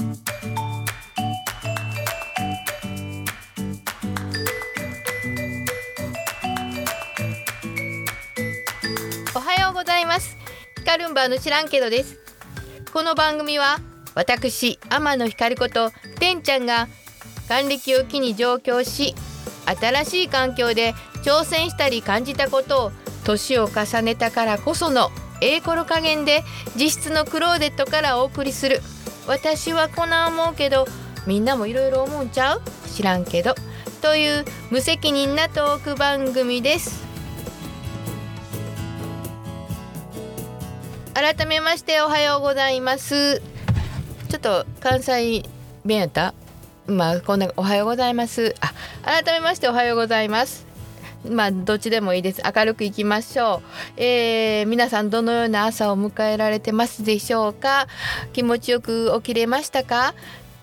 おはようございます。ヒカルンバの知らんけどです。この番組は私天野ひかことてんちゃんが還暦を機に上京し新しい環境で挑戦したり感じたことを年を重ねたからこそのええ頃加減で実質のクローデットからお送りする私はこな思うけどみんなもいろいろ思うんちゃう？知らんけど。という無責任なトーク番組です。改めましておはようございます。ちょっと関西弁やった？まあこんなおはようございます。あ改めましておはようございます。まあどっちでもいいです。明るくいきましょう、えー、皆さんどのような朝を迎えられてますでしょうか？気持ちよく起きれましたか？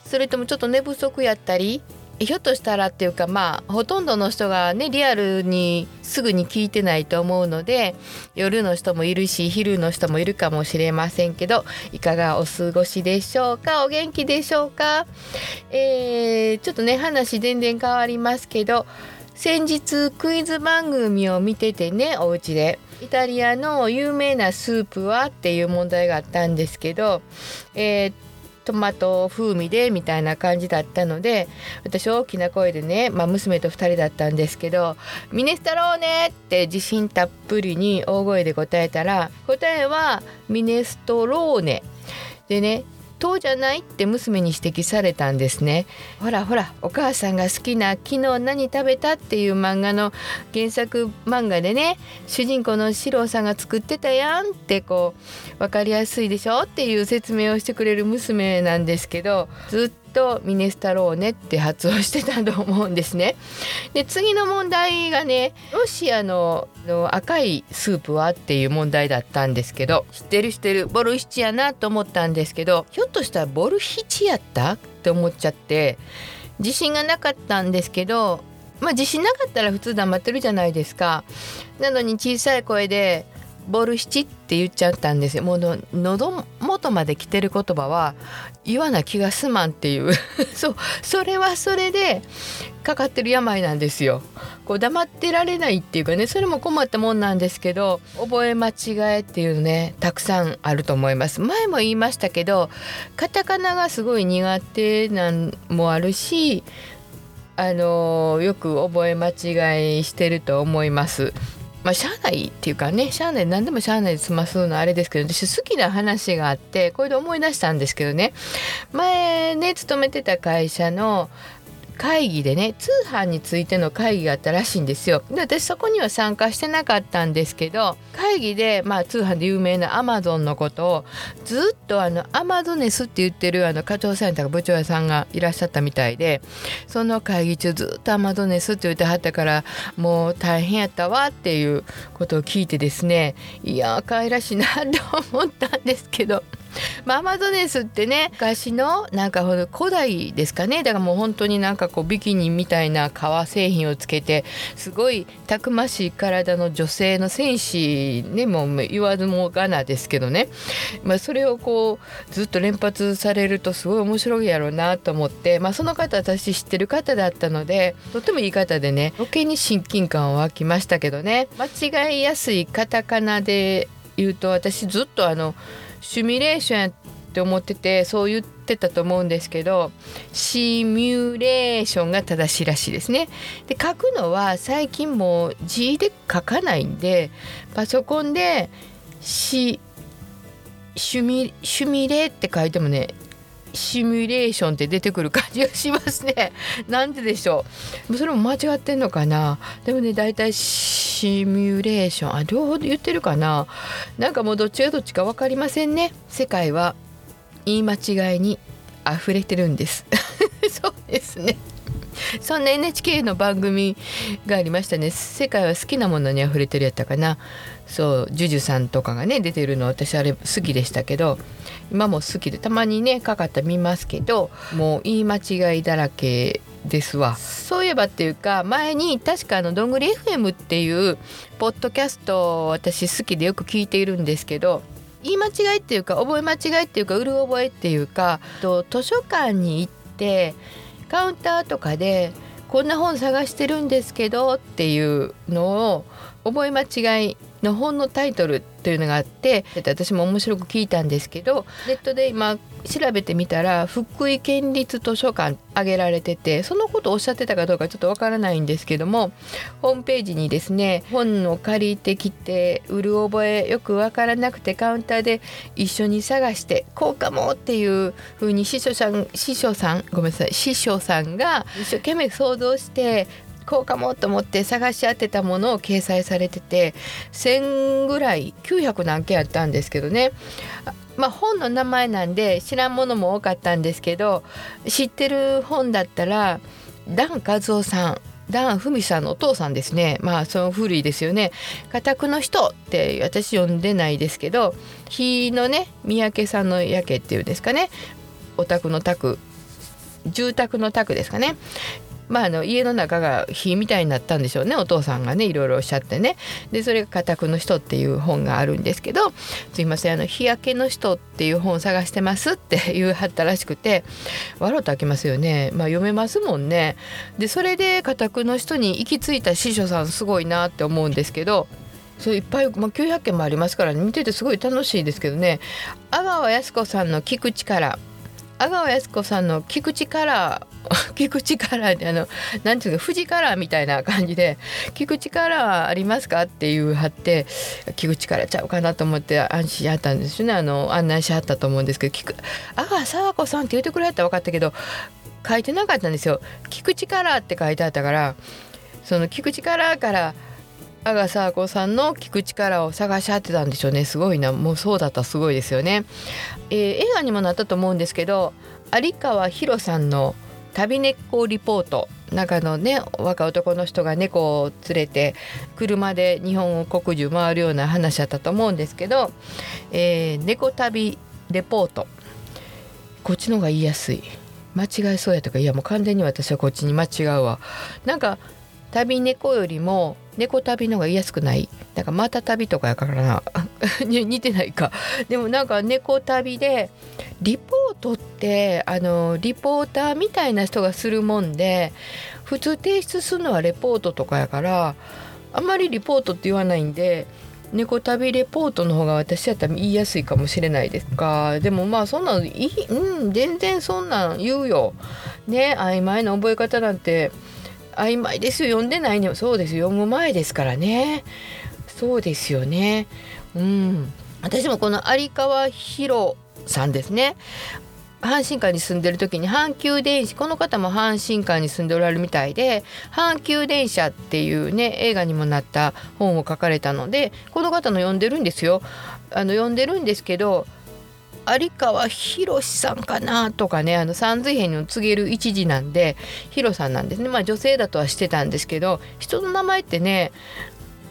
それともちょっと寝不足やったり？ひょっとしたらっていうかまあほとんどの人がねリアルにすぐに聞いてないと思うので夜の人もいるし昼の人もいるかもしれませんけどいかがお過ごしでしょうか？お元気でしょうか、えー、ちょっとね話全然変わりますけど先日クイズ番組を見ててねお家でイタリアの有名なスープはっていう問題があったんですけど、えー、トマト風味でみたいな感じだったので私大きな声でね、まあ、娘と2人だったんですけど「ミネストローネ!」って自信たっぷりに大声で答えたら答えは「ミネストローネ」でね当じゃないって娘に指摘されたんですねほらほらお母さんが好きな「昨日何食べた?」っていう漫画の原作漫画でね主人公の四郎さんが作ってたやんってこう分かりやすいでしょっていう説明をしてくれる娘なんですけどずっととミネスタローネって発音してたと思うんですね。で次の問題がねロシアのの赤いスープはっていう問題だったんですけど知ってる知ってるボルシチやなと思ったんですけどひょっとしたらボルヒチやった？って思っちゃって自信がなかったんですけどまあ自信なかったら普通黙ってるじゃないですか。なのに小さい声でボル七って言っちゃったんですよ。もうの喉元まで来てる言葉は言わな気がすまんっていう。そうそれはそれでかかってる病なんですよ。こう黙ってられないっていうかねそれも困ったもんなんですけど覚え間違えっていうのねたくさんあると思います。前も言いましたけどカタカナがすごい苦手なんもあるしあのよく覚え間違いしてると思います。まあ、しゃあないっていうかねしゃあない何でもしゃあないで済ますのあれですけど私好きな話があってこれで思い出したんですけどね。前ね勤めてた会社の会議でね通販についての会議があったらしいんですよ。で私そこには参加してなかったんですけど会議で、まあ、通販で有名なアマゾンのことをずっとあのアマゾネスって言ってるあの課長さんとか部長屋さんがいらっしゃったみたいでその会議中ずっとアマゾネスって言ってはったからもう大変やったわっていうことを聞いてですねいや可愛らしいなと思ったんですけど。まあ、アマゾネスってね昔のなんか古代ですかね。だからもう本当になんかこうビキニみたいな革製品をつけてすごいたくましい体の女性の戦士ねもう言わずもがなですけどね、まあ、それをこうずっと連発されるとすごい面白いやろうなと思って、まあ、その方私知ってる方だったのでとってもいい方でね余計に親近感は湧きましたけどね。間違いやすいカタカナで言うと私ずっとあの「シミュレーションやって思っててそう言ってたと思うんですけどシミュレーションが正しいらしいですね。で書くのは最近もう字で書かないんでパソコンでシシュミシュミレって書いてもねシミュレーションって出てくる感じがしますね。なんででしょう。それも間違ってんのかな。でもね、だいたいシミュレーション、あ、両方で言ってるかな。なんかもうどっちがどっちか分かりませんね。世界は言い間違いに溢れてるんです。そうですね。そんな NHK の番組がありましたね世界は好きなものに溢れてるやったかなそうジュジュさんとかがね出てるの私あれ好きでしたけど今も好きでたまにねかかった見ますけどもう言い間違いだらけですわ。そういえばっていうか前に確かあのどんぐり FM っていうポッドキャストを私好きでよく聞いているんですけど言い間違いっていうか覚え間違いっていうかうる覚えっていうかと図書館に行ってカウンターとかでこんな本探してるんですけどっていうのを覚え間違いの本のタイトルっていうのがあって私も面白く聞いたんですけどネットで今調べてみたら福井県立図書館挙げられててそのことをおっしゃってたかどうかちょっとわからないんですけどもホームページにですね本を借りてきて売る覚えよくわからなくてカウンターで一緒に探してこうかもっていう風に師匠さん師匠さんごめんなさい師匠さんが一生懸命想像してこうかもと思って探し当てたものを掲載されてて1,000ぐらい900何件あったんですけどね。まあ、本の名前なんで知らんものも多かったんですけど知ってる本だったらダン和夫さんダン・フミさんのお父さんですね。まあその古いですよね「家宅の人」って私読んでないですけど日のね三宅さんの焼けっていうんですかね。お宅の宅住宅の宅ですかね。まあ、あの家の中が火みたいになったんでしょうね。お父さんがねいろいろおっしゃってね。でそれが「家宅の人」っていう本があるんですけど「すいませんあの日焼けの人」っていう本を探してますって言うはったらしくて笑うと開けますよね。まあ読めますもんね。でそれで家宅の人に行き着いた司書さんすごいなって思うんですけどそういっぱい、まあ、900件もありますから、ね、見ててすごい楽しいですけどね。阿川靖子さんの聞く力。阿川靖子さんの聞く力 聞く力であのなんていうか富士カラーみたいな感じで「聞く力ありますか?」っていうはって聞く力ちゃうかなと思って安心しはったんですよねあの案内しはったと思うんですけど聞く「阿川佐和子さん」って言ってくれたら分かったけど書いてなかったんですよ。聞く力って書いてあったからその聞く力から阿賀佐和子さんの聞く力を探し合ってたんでしょうね。すごいな。もうそうだった。すごいですよね、えー、映画にもなったと思うんですけど有川博さんの「旅猫リポート。中のね若男の人が猫を連れて車で日本を国中回るような話だったと思うんですけど、えー、猫旅レポート。こっちの方が言いやすい。間違えそうやとか。いやもう完全に私はこっちに間違うわ。なんか旅猫よりも猫旅の方が言いやすくない？なんかまた旅とかやからな。似てないか。でもなんか猫旅でリポートってあのリポーターみたいな人がするもんで普通提出するのはレポートとかやからあんまりリポートって言わないんで猫旅レポートの方が私やったら言いやすいかもしれないですか。でもまあそんなんいいうん全然そんなん言うよ。ね曖昧な覚え方なんて曖昧ですよ。読んでないの。そうです。読む前ですからね。そうですよね。うん。私もこの有川博さんですね。阪神間に住んでる時に阪急電車この方も阪神間に住んでおられるみたいで阪急電車っていうね映画にもなった本を書かれたのでこの方の読んでるんですよ。あの読んでるんですけど有川博さんかなとかねあの三髄編を告げる一字なんで博さんなんですねまあ女性だとはしてたんですけど人の名前ってね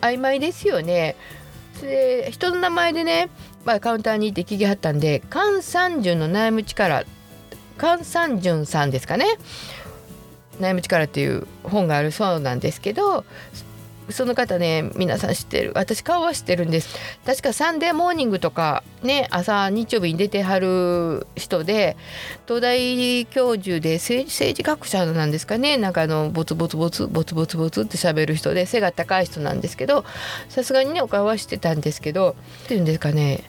曖昧ですよね。で人の名前でね、まあ、カウンターに行って聞きはったんで菅三順の悩む力菅三順さんですかね悩む力っていう本があるそうなんですけどその方ね皆さん知ってる。私顔は知ってるんです。確かサンデーモーニングとかね朝日曜日に出てはる人で東大教授で政治政治学者なんですかね。なんかあのボツボツボツボツボツボツって喋る人で背が高い人なんですけどさすがにねお顔はしてたんですけどっていうんですかね。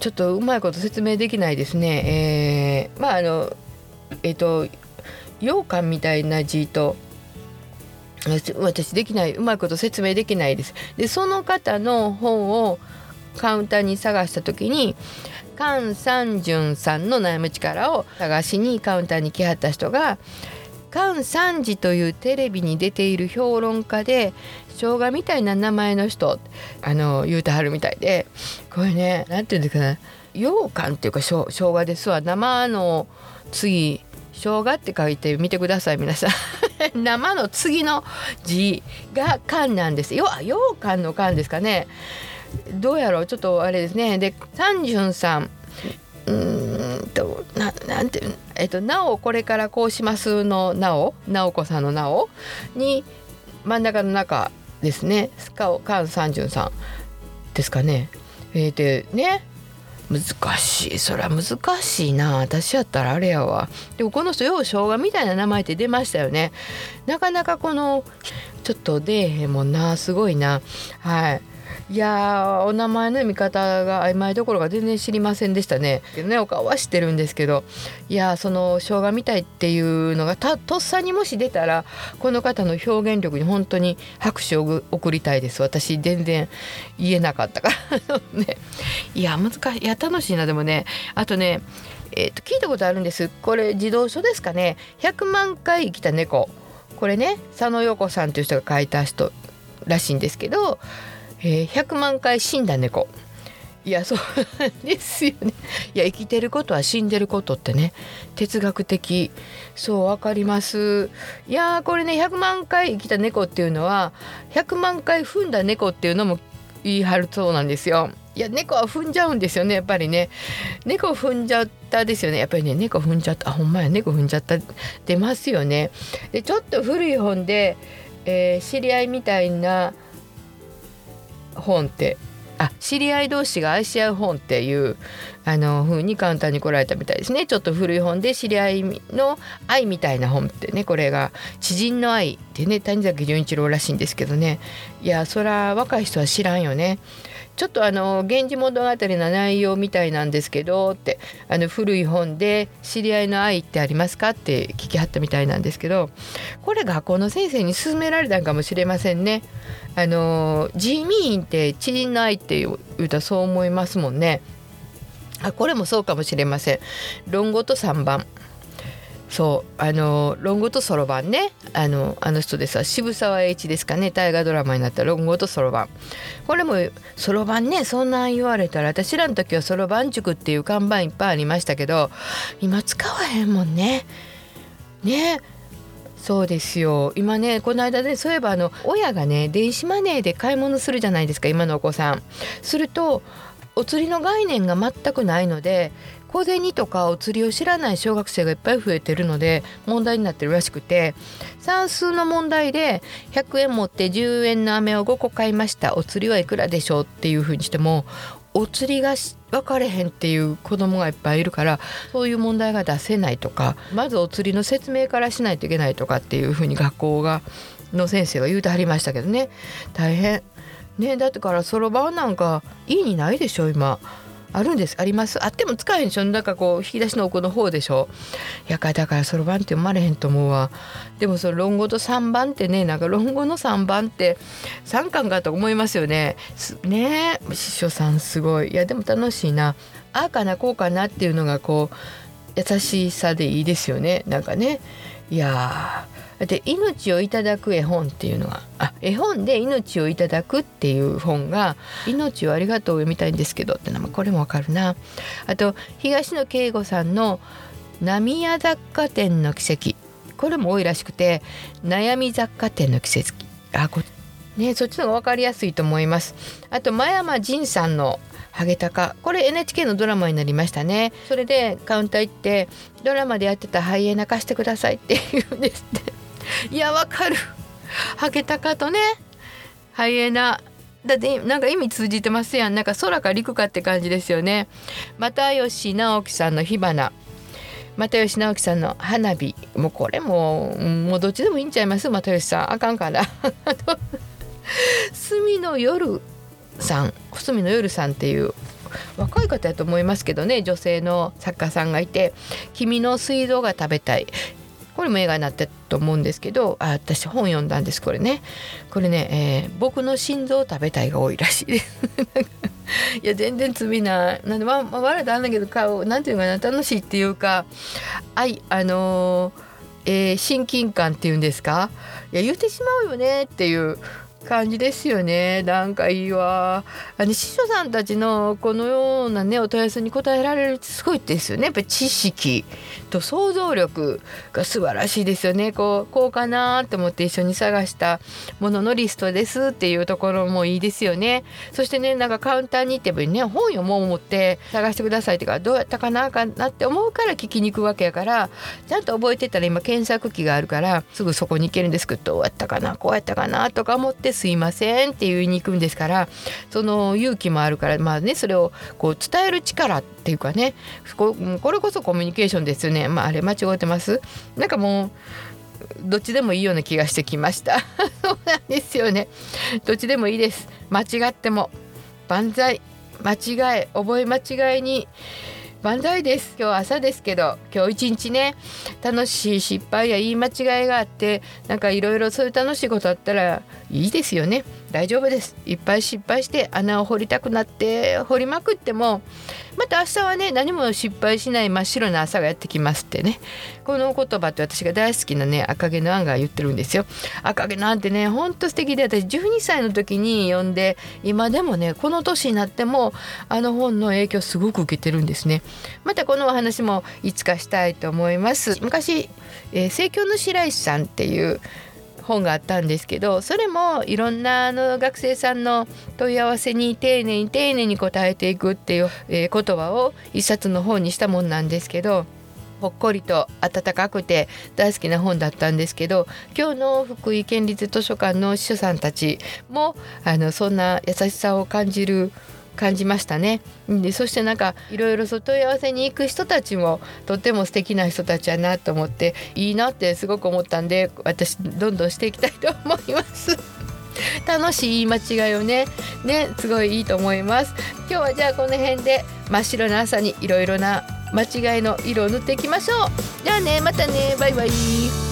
ちょっとうまいこと説明できないですね。えー、まああのえっ、ー、と羊羹みたいな字と私できないうまいこと説明できないです。でその方の本をカウンターに探した時に菅三淳さんの悩む力を探しにカウンターに来はった人が菅三治というテレビに出ている評論家で生姜みたいな名前の人あの言うてはるみたいでこれね何て言うんですかね羊羹っていうか生姜ですわ生の次生姜って書いてみてください皆さん 生の次の字が缶なんです。よ羊羹の缶ですかね。どうやろう？ちょっとあれですね。で三順さん。うんとななんてえっと「なおこれからこうします」の「なお」直子さんの「なお」に真ん中の中ですね。菅三順さんですかね。えー、でね。難しい。そりゃ難しいな。私やったらあれやわ。でもこの人よう生姜みたいな名前って出ましたよね。なかなかこのちょっと出えへんもんな。すごいな。はい。いやお名前の読み方が曖昧どころが全然知りませんでしたね。ねお顔は知ってるんですけど。いやその生姜みたいっていうのがたとっさにもし出たらこの方の表現力に本当に拍手を送りたいです。私全然言えなかったからね。いや難しい。や楽しいなでもね。あとねえー、と聞いたことあるんです。これ児童書ですかね。100万回生きた猫。これね佐野陽子さんという人が書いた人らしいんですけどえー、100万回死んだ猫。いやそうですよね。いや生きてることは死んでることってね哲学的そう分かります。いやこれね100万回生きた猫っていうのは100万回踏んだ猫っていうのも言い張るそうなんですよ。いや猫は踏んじゃうんですよねやっぱりね。猫踏んじゃったですよね。やっぱりね猫踏んじゃった。あほんまや。猫踏んじゃった出ますよね。でちょっと古い本で、えー、知り合いみたいな本ってあ知り合い同士が愛し合う本っていうあの風に簡単に来られたみたいですね。ちょっと古い本で知り合いの愛みたいな本ってねこれが知人の愛ってね谷崎潤一郎らしいんですけどね。いやそら若い人は知らんよね。ちょっとあの「源氏物語」の内容みたいなんですけどってあの古い本で「知り合いの愛ってありますか?」って聞きはったみたいなんですけどこれ学校の先生に勧められたんかもしれませんね。あの地味院って知人の愛って言うたらそう思いますもんね。あこれもそうかもしれません。論語と3番そうあのロングとそろばんね。あのあの人でさ渋沢栄一ですかね。大河ドラマになったロングとそろばん。これもそろばんね。そんなん言われたら私らの時はそろばん塾っていう看板いっぱいありましたけど今使わへんもんね。ね。そうですよ。今ねこの間、ね、そういえばあの親がね電子マネーで買い物するじゃないですか今のお子さん。するとお釣りの概念が全くないので小銭とかお釣りを知らない小学生がいっぱい増えてるので問題になってるらしくて算数の問題で100円持って10円の飴を5個買いました。お釣りはいくらでしょうっていうふうにしてもお釣りが分かれへんっていう子供がいっぱいいるからそういう問題が出せないとかまずお釣りの説明からしないといけないとかっていうふうに学校がの先生が言うてはりましたけどね。大変。ねだってからそろばんなんかいいにないでしょ今。あるんです。あります。あっても使えへんでしょ。なんかこう引き出しの奥の方でしょ。やかだからそろばんって読まれへんと思うわ。でもその論語と3番ってねなんか論語の3番って3巻かと思いますよね。ねえ師匠さんすごい。いやでも楽しいな。ああかなこうかなっていうのがこう優しさでいいですよね。なんかね。いやで「命をいただく絵本」っていうのがあ絵本で「命をいただく」っていう本が「命をありがとう」を読みたいんですけどってのもこれもわかるな。あと東野圭吾さんの「浪屋雑貨店の奇跡」これも多いらしくて「悩み雑貨店の奇跡」あこねそっちの方が分かりやすいと思います。あと真山仁さんのハゲタカ。これ NHK のドラマになりましたね。それでカウンター行ってドラマでやってたハイエナ貸してくださいって言うんですって。いやわかる。ハゲタカとねハイエナ。だってなんか意味通じてますやん。なんか空か陸かって感じですよね。又吉直樹さんの火花。又吉直樹さんの花火。もうこれももうどっちでもいいんちゃいます？又吉さん。あかんかな 隅の夜さん隅の夜さんっていう若い方やと思いますけどね女性の作家さんがいて「君の水道が食べたい」これも映画になったと思うんですけどあ私本読んだんですこれね。これね、えー、僕の心臓を食べたいが多いらしい。で すいや全然罪ななんでまあ、まあ、笑ったんだけど顔なんていうかな楽しいっていうか愛あのー、えー、親近感っていうんですか？いや言ってしまうよねっていう感じですよね。なんかいいわ。あの師匠さんたちのこのようなねお問い合わせに答えられるってすごいですよね。やっぱり知識と想像力が素晴らしいですよね。こうこうかなと思って一緒に探したもののリストですっていうところもいいですよね。そしてねなんかカウンターに行ってもね本読もう思って探してくださいってかどうやったかなかなって思うから聞きに行くわけやからちゃんと覚えてたら今検索機があるからすぐそこに行けるんですけどどうやったかなこうやったかなとか思ってすいませんって言いに行くんですからその勇気もあるからまあねそれをこう伝える力っていうかねこれこそコミュニケーションですよね。まああれ間違ってます？なんかもうどっちでもいいような気がしてきました。そうなんですよね。どっちでもいいです。間違っても。万歳。間違え覚え間違いに万歳です。今日朝ですけど今日一日ね楽しい失敗や言い間違いがあってなんかいろいろそういう楽しいことあったらいいですよね。大丈夫です。いっぱい失敗して穴を掘りたくなって掘りまくってもまた明日はね何も失敗しない真っ白な朝がやってきますってね。この言葉って私が大好きなね赤毛のアンが言ってるんですよ。赤毛のアンってねほんと素敵で私12歳の時に読んで今でもねこの年になってもあの本の影響すごく受けてるんですね。またこのお話もいつかしたいと思います。昔、えー、の白石さんっていう本があったんですけどそれもいろんなあの学生さんの問い合わせに丁寧に丁寧に答えていくっていう、えー、言葉を一冊の本にしたもんなんですけどほっこりと温かくて大好きな本だったんですけど今日の福井県立図書館の司書さんたちもあのそんな優しさを感じる感じましたね。でそしてなんかいろいろ問い合わせに行く人たちもとっても素敵な人たちやなと思っていいなってすごく思ったんで私どんどんしていきたいと思います。楽しい言い間違いをねねすごいいいと思います。今日はじゃあこの辺で真っ白な朝にいろいろな間違いの色を塗っていきましょう。じゃあねまたねバイバイ。